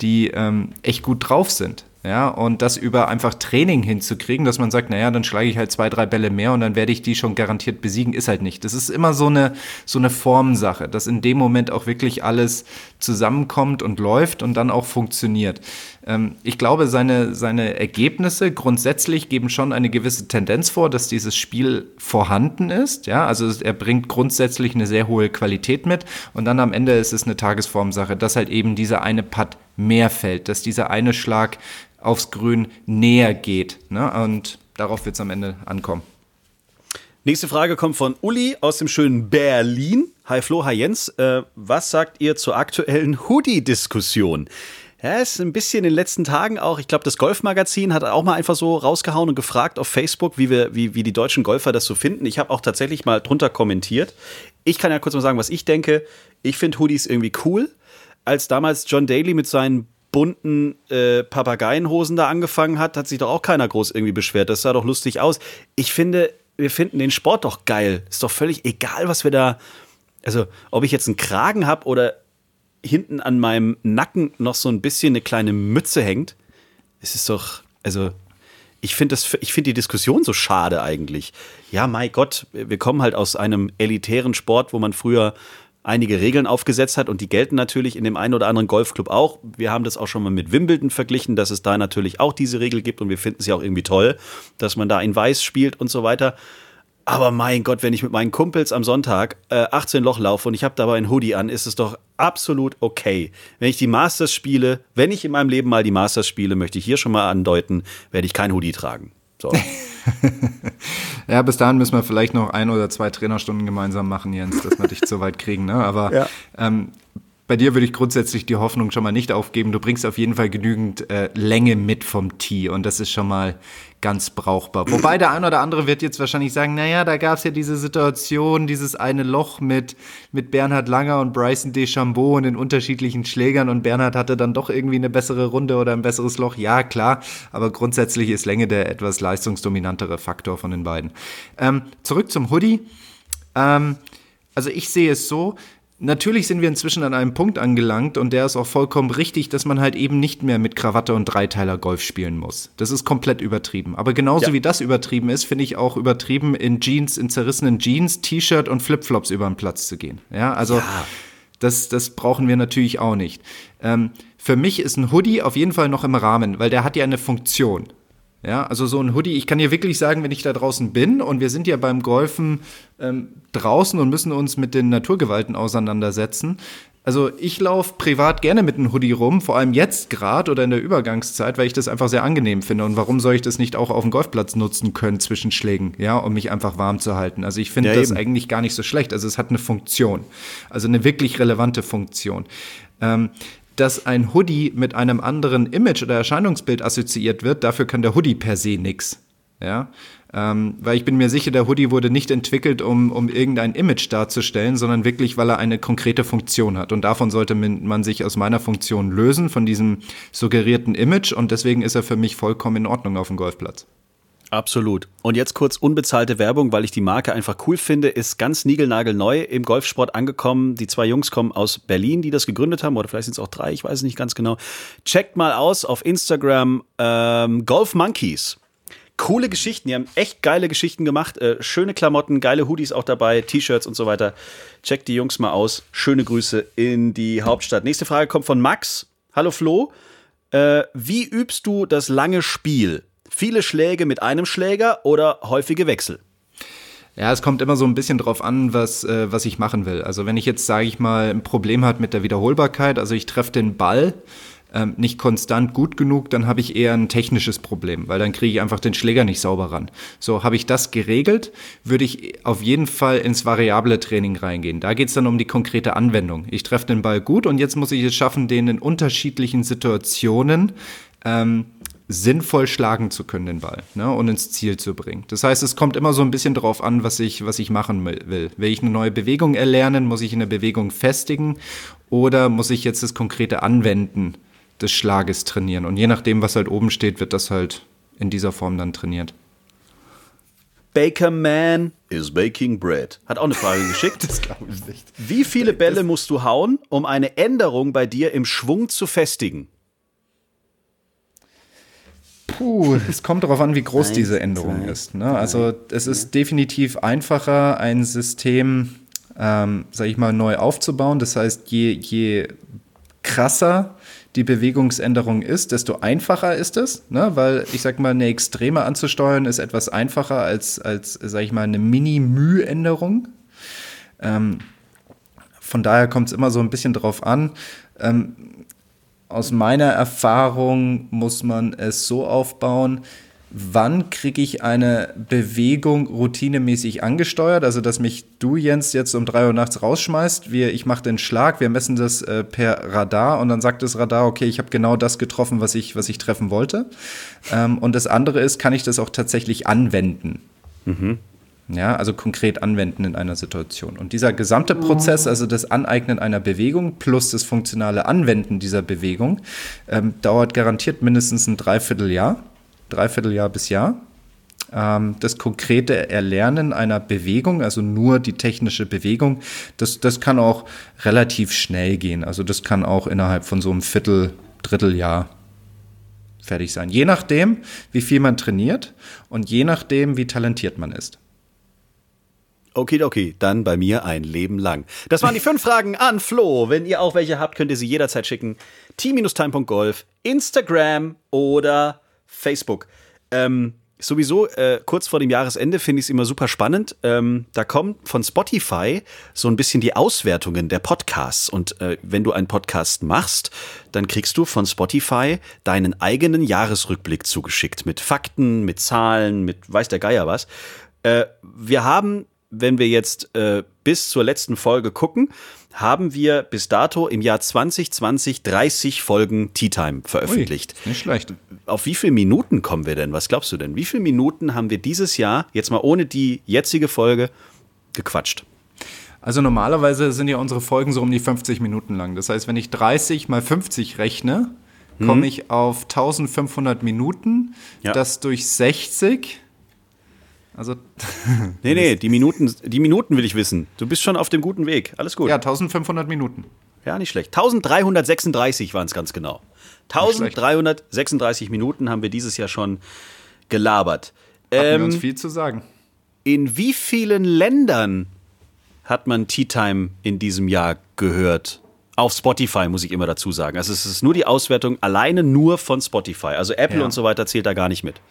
die ähm, echt gut drauf sind. Ja, und das über einfach Training hinzukriegen, dass man sagt, naja, dann schlage ich halt zwei, drei Bälle mehr und dann werde ich die schon garantiert besiegen, ist halt nicht. Das ist immer so eine, so eine Formsache, dass in dem Moment auch wirklich alles zusammenkommt und läuft und dann auch funktioniert. Ähm, ich glaube, seine, seine Ergebnisse grundsätzlich geben schon eine gewisse Tendenz vor, dass dieses Spiel vorhanden ist. Ja, also er bringt grundsätzlich eine sehr hohe Qualität mit und dann am Ende ist es eine Tagesformsache, dass halt eben dieser eine Putt mehr fällt, dass dieser eine Schlag aufs Grün näher geht. Ne? Und darauf wird es am Ende ankommen. Nächste Frage kommt von Uli aus dem schönen Berlin. Hi Flo, hi Jens. Äh, was sagt ihr zur aktuellen Hoodie-Diskussion? Ja, ist ein bisschen in den letzten Tagen auch, ich glaube, das Golfmagazin hat auch mal einfach so rausgehauen und gefragt auf Facebook, wie, wir, wie, wie die deutschen Golfer das so finden. Ich habe auch tatsächlich mal drunter kommentiert. Ich kann ja kurz mal sagen, was ich denke. Ich finde Hoodies irgendwie cool. Als damals John Daly mit seinen bunten äh, Papageienhosen da angefangen hat, hat sich doch auch keiner groß irgendwie beschwert. Das sah doch lustig aus. Ich finde, wir finden den Sport doch geil. Ist doch völlig egal, was wir da. Also, ob ich jetzt einen Kragen habe oder hinten an meinem Nacken noch so ein bisschen eine kleine Mütze hängt, es ist doch. Also, ich finde find die Diskussion so schade eigentlich. Ja, mein Gott, wir kommen halt aus einem elitären Sport, wo man früher einige Regeln aufgesetzt hat und die gelten natürlich in dem einen oder anderen Golfclub auch. Wir haben das auch schon mal mit Wimbledon verglichen, dass es da natürlich auch diese Regel gibt und wir finden es ja auch irgendwie toll, dass man da in Weiß spielt und so weiter. Aber mein Gott, wenn ich mit meinen Kumpels am Sonntag äh, 18 Loch laufe und ich habe dabei ein Hoodie an, ist es doch absolut okay. Wenn ich die Masters spiele, wenn ich in meinem Leben mal die Masters spiele, möchte ich hier schon mal andeuten, werde ich kein Hoodie tragen. So. [LAUGHS] [LAUGHS] ja, bis dahin müssen wir vielleicht noch ein oder zwei Trainerstunden gemeinsam machen, Jens, dass wir dich [LAUGHS] so weit kriegen. Ne? Aber ja. ähm, bei dir würde ich grundsätzlich die Hoffnung schon mal nicht aufgeben. Du bringst auf jeden Fall genügend äh, Länge mit vom Tee und das ist schon mal ganz brauchbar. Wobei der ein oder andere wird jetzt wahrscheinlich sagen, naja, da gab es ja diese Situation, dieses eine Loch mit, mit Bernhard Langer und Bryson DeChambeau und den unterschiedlichen Schlägern und Bernhard hatte dann doch irgendwie eine bessere Runde oder ein besseres Loch. Ja, klar, aber grundsätzlich ist Länge der etwas leistungsdominantere Faktor von den beiden. Ähm, zurück zum Hoodie. Ähm, also ich sehe es so, Natürlich sind wir inzwischen an einem Punkt angelangt und der ist auch vollkommen richtig, dass man halt eben nicht mehr mit Krawatte und Dreiteiler Golf spielen muss. Das ist komplett übertrieben. Aber genauso ja. wie das übertrieben ist, finde ich auch übertrieben, in Jeans, in zerrissenen Jeans, T-Shirt und Flipflops über den Platz zu gehen. Ja, also ja. Das, das brauchen wir natürlich auch nicht. Ähm, für mich ist ein Hoodie auf jeden Fall noch im Rahmen, weil der hat ja eine Funktion. Ja, also so ein Hoodie, ich kann dir wirklich sagen, wenn ich da draußen bin und wir sind ja beim Golfen ähm, draußen und müssen uns mit den Naturgewalten auseinandersetzen. Also ich laufe privat gerne mit einem Hoodie rum, vor allem jetzt gerade oder in der Übergangszeit, weil ich das einfach sehr angenehm finde. Und warum soll ich das nicht auch auf dem Golfplatz nutzen können zwischen Schlägen, ja, um mich einfach warm zu halten? Also ich finde ja, das eigentlich gar nicht so schlecht. Also es hat eine Funktion, also eine wirklich relevante Funktion. Ähm, dass ein Hoodie mit einem anderen Image oder Erscheinungsbild assoziiert wird, dafür kann der Hoodie per se nichts. Ja, ähm, weil ich bin mir sicher, der Hoodie wurde nicht entwickelt, um, um irgendein Image darzustellen, sondern wirklich, weil er eine konkrete Funktion hat. Und davon sollte man sich aus meiner Funktion lösen, von diesem suggerierten Image. Und deswegen ist er für mich vollkommen in Ordnung auf dem Golfplatz. Absolut. Und jetzt kurz unbezahlte Werbung, weil ich die Marke einfach cool finde, ist ganz niegelnagelneu im Golfsport angekommen. Die zwei Jungs kommen aus Berlin, die das gegründet haben, oder vielleicht sind es auch drei, ich weiß es nicht ganz genau. Checkt mal aus auf Instagram ähm, Golf Monkeys. Coole Geschichten, die haben echt geile Geschichten gemacht. Äh, schöne Klamotten, geile Hoodies auch dabei, T-Shirts und so weiter. Checkt die Jungs mal aus. Schöne Grüße in die Hauptstadt. Nächste Frage kommt von Max. Hallo Flo. Äh, wie übst du das lange Spiel? Viele Schläge mit einem Schläger oder häufige Wechsel? Ja, es kommt immer so ein bisschen drauf an, was, äh, was ich machen will. Also wenn ich jetzt, sage ich mal, ein Problem hat mit der Wiederholbarkeit, also ich treffe den Ball ähm, nicht konstant gut genug, dann habe ich eher ein technisches Problem, weil dann kriege ich einfach den Schläger nicht sauber ran. So, habe ich das geregelt, würde ich auf jeden Fall ins variable Training reingehen. Da geht es dann um die konkrete Anwendung. Ich treffe den Ball gut und jetzt muss ich es schaffen, den in unterschiedlichen Situationen ähm, sinnvoll schlagen zu können, den Ball, ne, und ins Ziel zu bringen. Das heißt, es kommt immer so ein bisschen darauf an, was ich, was ich machen will. Will ich eine neue Bewegung erlernen? Muss ich eine Bewegung festigen? Oder muss ich jetzt das konkrete Anwenden des Schlages trainieren? Und je nachdem, was halt oben steht, wird das halt in dieser Form dann trainiert. Baker Man is baking bread. Hat auch eine Frage geschickt. [LAUGHS] das glaube ich nicht. Wie viele Bälle musst du hauen, um eine Änderung bei dir im Schwung zu festigen? Puh, es [LAUGHS] kommt darauf an, wie groß Eins, diese Änderung zwei, ist. Ne? Also es ist ja. definitiv einfacher, ein System, ähm, sag ich mal, neu aufzubauen. Das heißt, je, je krasser die Bewegungsänderung ist, desto einfacher ist es, ne? weil ich sag mal, eine Extreme anzusteuern ist etwas einfacher als, als sag ich mal, eine Mini-Müh-Änderung. Ähm, von daher kommt es immer so ein bisschen drauf an. Ähm, aus meiner Erfahrung muss man es so aufbauen, wann kriege ich eine Bewegung routinemäßig angesteuert, also dass mich du, Jens, jetzt um drei Uhr nachts rausschmeißt, wir, ich mache den Schlag, wir messen das äh, per Radar und dann sagt das Radar, okay, ich habe genau das getroffen, was ich, was ich treffen wollte. Ähm, und das andere ist, kann ich das auch tatsächlich anwenden? Mhm. Ja, also konkret anwenden in einer Situation. Und dieser gesamte Prozess, also das Aneignen einer Bewegung plus das funktionale Anwenden dieser Bewegung, ähm, dauert garantiert mindestens ein Dreivierteljahr, Dreivierteljahr bis Jahr. Ähm, das konkrete Erlernen einer Bewegung, also nur die technische Bewegung, das, das kann auch relativ schnell gehen. Also das kann auch innerhalb von so einem Viertel, Dritteljahr fertig sein. Je nachdem, wie viel man trainiert und je nachdem, wie talentiert man ist. Okidoki, dann bei mir ein Leben lang. Das waren die fünf Fragen an Flo. Wenn ihr auch welche habt, könnt ihr sie jederzeit schicken. t-time.golf, Instagram oder Facebook. Ähm, sowieso, äh, kurz vor dem Jahresende finde ich es immer super spannend. Ähm, da kommt von Spotify so ein bisschen die Auswertungen der Podcasts. Und äh, wenn du einen Podcast machst, dann kriegst du von Spotify deinen eigenen Jahresrückblick zugeschickt. Mit Fakten, mit Zahlen, mit weiß der Geier was. Äh, wir haben wenn wir jetzt äh, bis zur letzten Folge gucken, haben wir bis dato im Jahr 2020 30 Folgen Tea Time veröffentlicht. Ui, nicht schlecht. Auf wie viele Minuten kommen wir denn? Was glaubst du denn? Wie viele Minuten haben wir dieses Jahr, jetzt mal ohne die jetzige Folge, gequatscht? Also normalerweise sind ja unsere Folgen so um die 50 Minuten lang. Das heißt, wenn ich 30 mal 50 rechne, komme ich auf 1500 Minuten. Ja. Das durch 60 also, [LAUGHS] nee, nee, die Minuten, die Minuten will ich wissen. Du bist schon auf dem guten Weg. Alles gut. Ja, 1500 Minuten. Ja, nicht schlecht. 1336 waren es ganz genau. 1336 Minuten haben wir dieses Jahr schon gelabert. Hatten ähm, wir uns viel zu sagen. In wie vielen Ländern hat man Tea Time in diesem Jahr gehört? Auf Spotify, muss ich immer dazu sagen. Also es ist nur die Auswertung alleine nur von Spotify. Also Apple Ja. und so weiter zählt da gar nicht mit.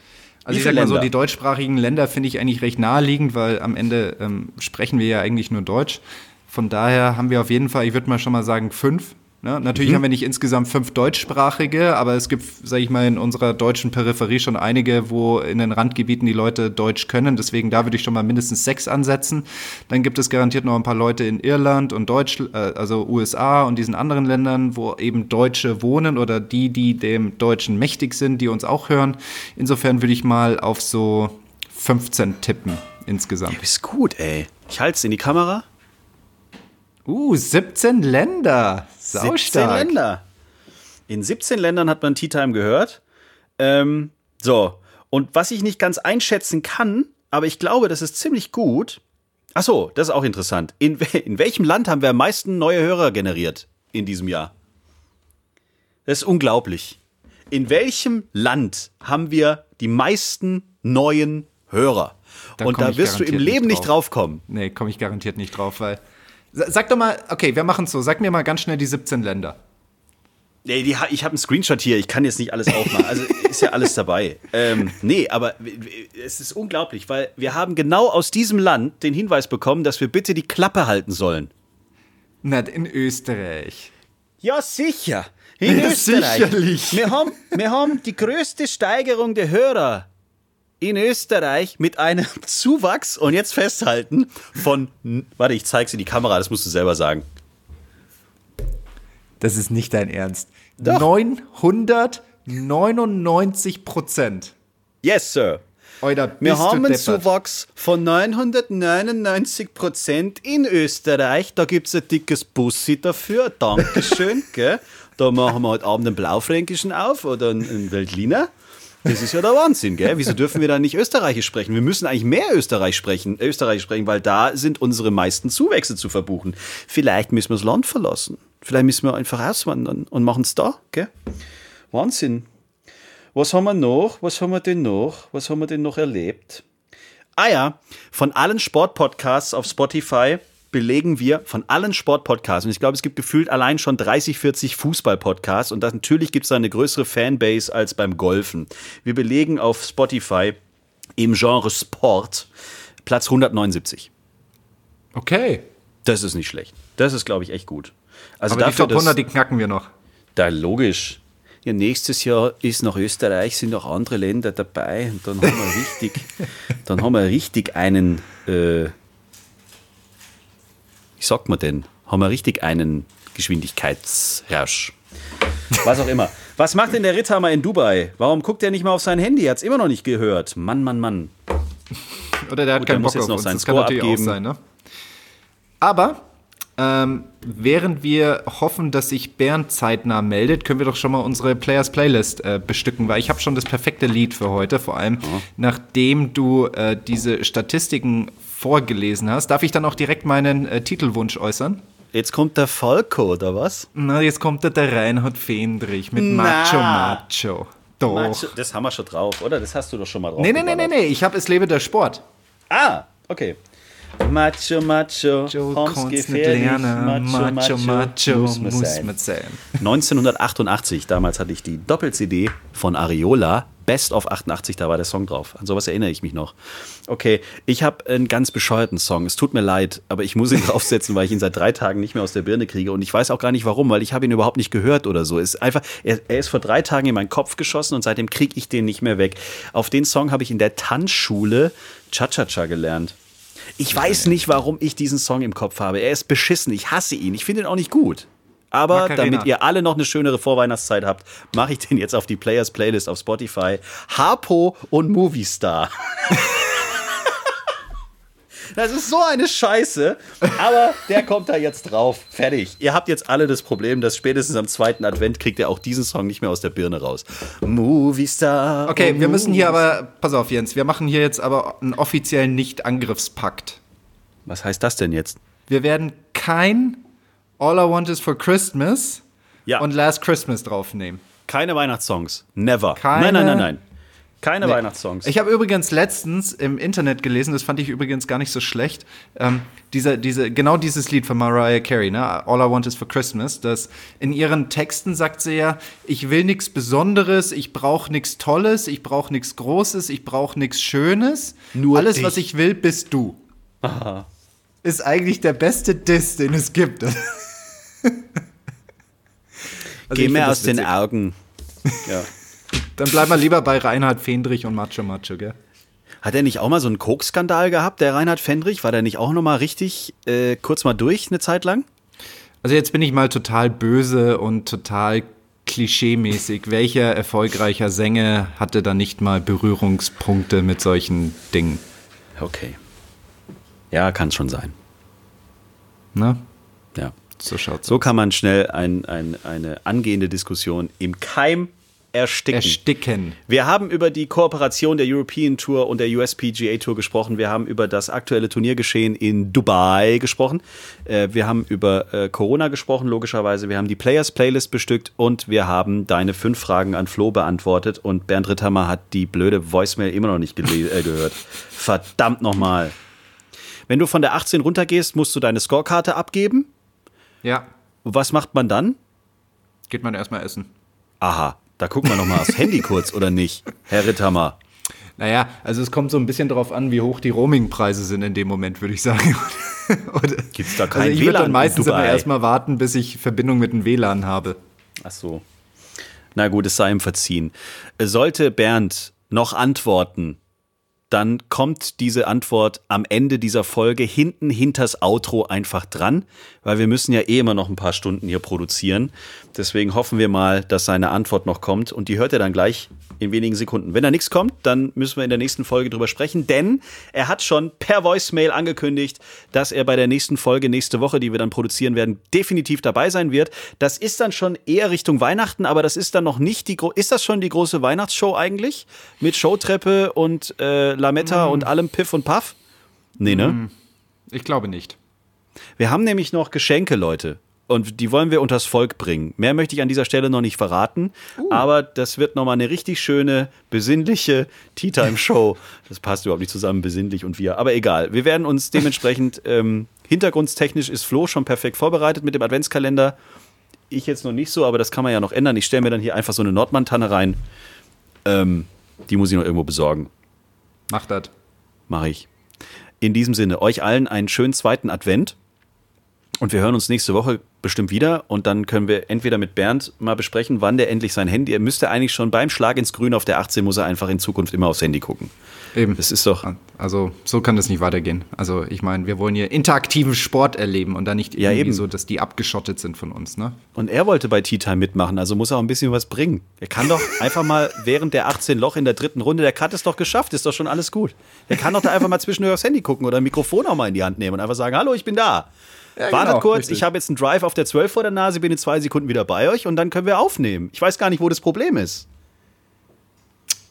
Also ich sag mal so, die deutschsprachigen Länder finde ich eigentlich recht naheliegend, weil am Ende ähm, sprechen wir ja eigentlich nur Deutsch. Von daher haben wir auf jeden Fall, ich würde mal schon mal sagen, fünf. Ne? Mhm. Natürlich haben wir nicht insgesamt fünf deutschsprachige, aber es gibt, sage ich mal, in unserer deutschen Peripherie schon einige, wo in den Randgebieten die Leute Deutsch können. Deswegen da würde ich schon mal mindestens sechs ansetzen. Dann gibt es garantiert noch ein paar Leute in Irland und Deutsch, äh, also USA und diesen anderen Ländern, wo eben Deutsche wohnen oder die, die dem Deutschen mächtig sind, die uns auch hören. Insofern würde ich mal auf so 15 tippen insgesamt. Du bist gut, ey. Ich halte es in die Kamera. Uh, 17 Länder. 17 Saustark. Länder. In 17 Ländern hat man Tea Time gehört. Ähm, so. Und was ich nicht ganz einschätzen kann, aber ich glaube, das ist ziemlich gut. Ach so, das ist auch interessant. In, [LAUGHS] in welchem Land haben wir am meisten neue Hörer generiert in diesem Jahr? Das ist unglaublich. In welchem Land haben wir die meisten neuen Hörer? Da Und da wirst du im Leben nicht nicht drauf. draufkommen. Nee, komme ich garantiert nicht drauf, weil. Sa- Sag doch mal, okay, wir machen es so. Sag mir mal ganz schnell die 17 Länder. Nee, die, ich habe einen Screenshot hier, ich kann jetzt nicht alles aufmachen. Also ist ja alles dabei. Ähm, nee, aber es ist unglaublich, weil wir haben genau aus diesem Land den Hinweis bekommen, dass wir bitte die Klappe halten sollen. Na, in Österreich. Ja, sicher. In [LAUGHS] Ja, Österreich. sicherlich. Wir haben, wir haben die größte Steigerung der Hörer in Österreich mit einem [LAUGHS] Zuwachs, und jetzt festhalten, von, warte, ich zeig's in die Kamera, das musst du selber sagen. Das ist nicht dein Ernst. Doch. 999 Prozent. Yes, Sir. Oder Wir haben einen. Zuwachs von 999 Prozent in Österreich. Da gibt es ein dickes Bussi dafür. Dankeschön. [LAUGHS] gell? Da machen wir heute Abend einen Blaufränkischen auf oder einen, einen Weltliner. Das ist ja der Wahnsinn, gell? Wieso dürfen wir da nicht Österreichisch sprechen? Wir müssen eigentlich mehr Österreich sprechen, Österreich sprechen, weil da sind unsere meisten Zuwächse zu verbuchen. Vielleicht müssen wir das Land verlassen. Vielleicht müssen wir einfach auswandern und machen es da, gell? Wahnsinn. Was haben wir noch? Was haben wir denn noch? Was haben wir denn noch erlebt? Ah ja, von allen Sportpodcasts auf Spotify belegen wir, von allen Sportpodcasts, und ich glaube, es gibt gefühlt allein schon 30, 40 Fußballpodcasts und das, natürlich gibt es da eine größere Fanbase als beim Golfen. Wir belegen auf Spotify im Genre Sport Platz 179. Okay. Das ist nicht schlecht. Das ist, glaube ich, echt gut. Also Aber die dafür, Top 100, dass, die knacken wir noch. da logisch. Ja, nächstes Jahr ist nach Österreich, sind auch andere Länder dabei und dann haben wir richtig, [LAUGHS] dann haben wir richtig einen, äh, wie sagt man denn, haben wir richtig einen Geschwindigkeitsrausch. Was auch immer. Was macht denn der Ritthammer in Dubai? Warum guckt er nicht mal auf sein Handy? Hat es immer noch nicht gehört. Mann, Mann, Mann. Oder der hat Gut, keinen muss Bock jetzt auf noch uns. seinen Das kann natürlich abgeben. auch sein, ne? Aber ähm, während wir hoffen, dass sich Bernd zeitnah meldet, können wir doch schon mal unsere Players Playlist äh, bestücken, weil ich habe schon das perfekte Lied für heute, vor allem nachdem du äh, diese Statistiken vorgelesen hast. Darf ich dann auch direkt meinen äh, Titelwunsch äußern? Jetzt kommt der Falco, oder was? Na, jetzt kommt der, der Reinhard Fendrich mit Na. Macho Macho. Doch. Macho, das haben wir schon drauf, oder? Das hast du doch schon mal drauf. Nee, nee, nee, nee, nee. Ich habe Es lebe der Sport. Ah, okay. Macho, Macho, Joe nicht gefährlich, lernen. Macho, macho, muss man muss sein. man sein. [LAUGHS] 1988, damals hatte ich die Doppel-CD von Ariola, Best of 88, da war der Song drauf. An sowas erinnere ich mich noch. Okay, ich habe einen ganz bescheuerten Song. Es tut mir leid, aber ich muss ihn [LAUGHS] draufsetzen, weil ich ihn seit drei Tagen nicht mehr aus der Birne kriege. Und ich weiß auch gar nicht warum, weil ich habe ihn überhaupt nicht gehört oder so. Es ist einfach, er, er ist vor drei Tagen in meinen Kopf geschossen und seitdem kriege ich den nicht mehr weg. Auf den Song habe ich in der Tanzschule Cha-Cha-Cha gelernt. Ich weiß nicht, warum ich diesen Song im Kopf habe. Er ist beschissen. Ich hasse ihn. Ich finde ihn auch nicht gut. Aber Macarena. damit ihr alle noch eine schönere Vorweihnachtszeit habt, mache ich den jetzt auf die Players Playlist auf Spotify. Harpo und Movistar. [LAUGHS] Das ist so eine Scheiße, aber der kommt da jetzt drauf. Fertig. Ihr habt jetzt alle das Problem, dass spätestens am zweiten Advent kriegt ihr auch diesen Song nicht mehr aus der Birne raus. Movistar. Okay, oh wir müssen hier aber, pass auf Jens, wir machen hier jetzt aber einen offiziellen Nicht-Angriffspakt. Was heißt das denn jetzt? Wir werden kein All I Want Is for Christmas Ja. und Last Christmas draufnehmen. Keine Weihnachtssongs. Never. Keine- Nein, nein, nein, nein. Keine Nee. Weihnachtssongs. Ich habe übrigens letztens im Internet gelesen, das fand ich übrigens gar nicht so schlecht, ähm, dieser, diese, genau dieses Lied von Mariah Carey, ne? All I Want Is for Christmas, das in ihren Texten sagt sie ja, ich will nichts Besonderes, ich brauche nichts Tolles, ich brauche nichts Großes, ich brauche nichts Schönes. Nur Alles, ich. was ich will, bist du. Ist eigentlich der beste Diss, den es gibt. [LAUGHS] also Geh mir aus das den witzig. Augen. [LAUGHS] Ja. Dann bleiben wir lieber bei Reinhard Fendrich und Macho Macho, gell? Hat er nicht auch mal so einen Koks-Skandal gehabt, der Reinhard Fendrich? War der nicht auch noch mal richtig äh, kurz mal durch eine Zeit lang? Also jetzt bin ich mal total böse und total klischeemäßig. Welcher erfolgreicher Sänger hatte da nicht mal Berührungspunkte mit solchen Dingen? Okay. Ja, kann schon sein. Ne? Ja. So schaut's So kann man schnell ein, ein, eine angehende Diskussion im Keim ersticken. Ersticken. Wir haben über die Kooperation der European Tour und der USPGA Tour gesprochen. Wir haben über das aktuelle Turniergeschehen in Dubai gesprochen. Äh, wir haben über äh, Corona gesprochen, logischerweise. Wir haben die Players Playlist bestückt und wir haben deine fünf Fragen an Flo beantwortet. Und Bernd Ritthammer hat die blöde Voicemail immer noch nicht äh, gehört. Verdammt nochmal. Wenn du von der 18 runtergehst, musst du deine Scorekarte abgeben. Ja, Und was macht man dann? geht man erstmal essen. Aha, da gucken wir nochmal aufs Handy kurz, oder nicht? Herr Ritthammer. Naja, also es kommt so ein bisschen darauf an, wie hoch die Roamingpreise sind in dem Moment, würde ich sagen. [LAUGHS] Oder, Gibt's da kein also ich würde WLAN dann meistens in immer Dubai? erstmal warten, bis ich Verbindung mit dem WLAN habe. Ach so. Na gut, es sei ihm verziehen. Sollte Bernd noch antworten, dann kommt diese Antwort am Ende dieser Folge hinten hinters Outro einfach dran, weil wir müssen ja eh immer noch ein paar Stunden hier produzieren. Deswegen hoffen wir mal, dass seine Antwort noch kommt und die hört er dann gleich in wenigen Sekunden. Wenn da nichts kommt, dann müssen wir in der nächsten Folge drüber sprechen, denn er hat schon per Voicemail angekündigt, dass er bei der nächsten Folge nächste Woche, die wir dann produzieren werden, definitiv dabei sein wird. Das ist dann schon eher Richtung Weihnachten, aber das ist dann noch nicht die ist das schon die große Weihnachtsshow eigentlich mit Showtreppe und äh, Lametta und allem Piff und Puff? Nee, ne? Ich glaube nicht. Wir haben nämlich noch Geschenke, Leute. Und die wollen wir unters Volk bringen. Mehr möchte ich an dieser Stelle noch nicht verraten. Aber das wird nochmal eine richtig schöne, besinnliche Tea Time Show. [LAUGHS] Das passt überhaupt nicht zusammen, besinnlich und wir. Aber egal. Wir werden uns dementsprechend, [LAUGHS] ähm, hintergrundstechnisch ist Flo schon perfekt vorbereitet mit dem Adventskalender. Ich jetzt noch nicht so, aber das kann man ja noch ändern. Ich stelle mir dann hier einfach so eine Nordmann-Tanne rein. Ähm, die muss ich noch irgendwo besorgen. Mach das. Mache ich. In diesem Sinne, euch allen einen schönen zweiten Advent. Und wir hören uns nächste Woche bestimmt wieder. Und dann können wir entweder mit Bernd mal besprechen, wann der endlich sein Handy. Er müsste eigentlich schon beim Schlag ins Grün auf der 18 muss er einfach in Zukunft immer aufs Handy gucken. Eben. Das ist doch. Also so kann das nicht weitergehen. Also ich meine, wir wollen hier interaktiven Sport erleben und dann nicht Ja, irgendwie eben. so, dass die abgeschottet sind von uns, ne? Und er wollte bei Tea Time mitmachen, also muss er auch ein bisschen was bringen. Er kann doch [LAUGHS] einfach mal während der 18 Loch in der dritten Runde, der hat es doch geschafft, ist doch schon alles gut. Er kann doch da einfach mal zwischendurch aufs Handy gucken oder ein Mikrofon auch mal in die Hand nehmen und einfach sagen, hallo, ich bin da. Ja, Wartet genau, kurz, richtig. ich habe jetzt einen Drive auf der 12 vor der Nase, bin in zwei Sekunden wieder bei euch und dann können wir aufnehmen. Ich weiß gar nicht, wo das Problem ist.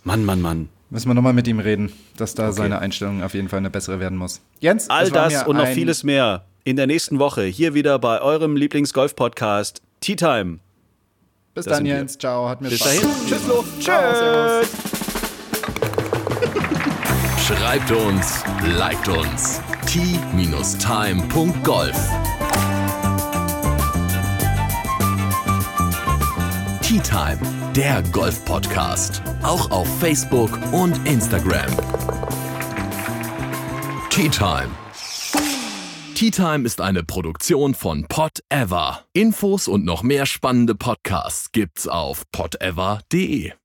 Mann, Mann, Mann. Müssen wir nochmal mit ihm reden, dass da seine Einstellung auf jeden Fall eine bessere werden muss. Jens, All das und noch vieles mehr in der nächsten Woche hier wieder bei eurem Lieblingsgolf-Podcast Tea Time. Bis Das dann, sind wir. Jens. Ciao. Hat mir Bis Spaß dahin. gemacht. Tschüss. Schreibt uns, liked uns. t-time.golf Tea Time, der Golf-Podcast. Auch auf Facebook und Instagram. Tea Time. Tea Time ist eine Produktion von Pot Ever. Infos und noch mehr spannende Podcasts gibt's auf potever.de.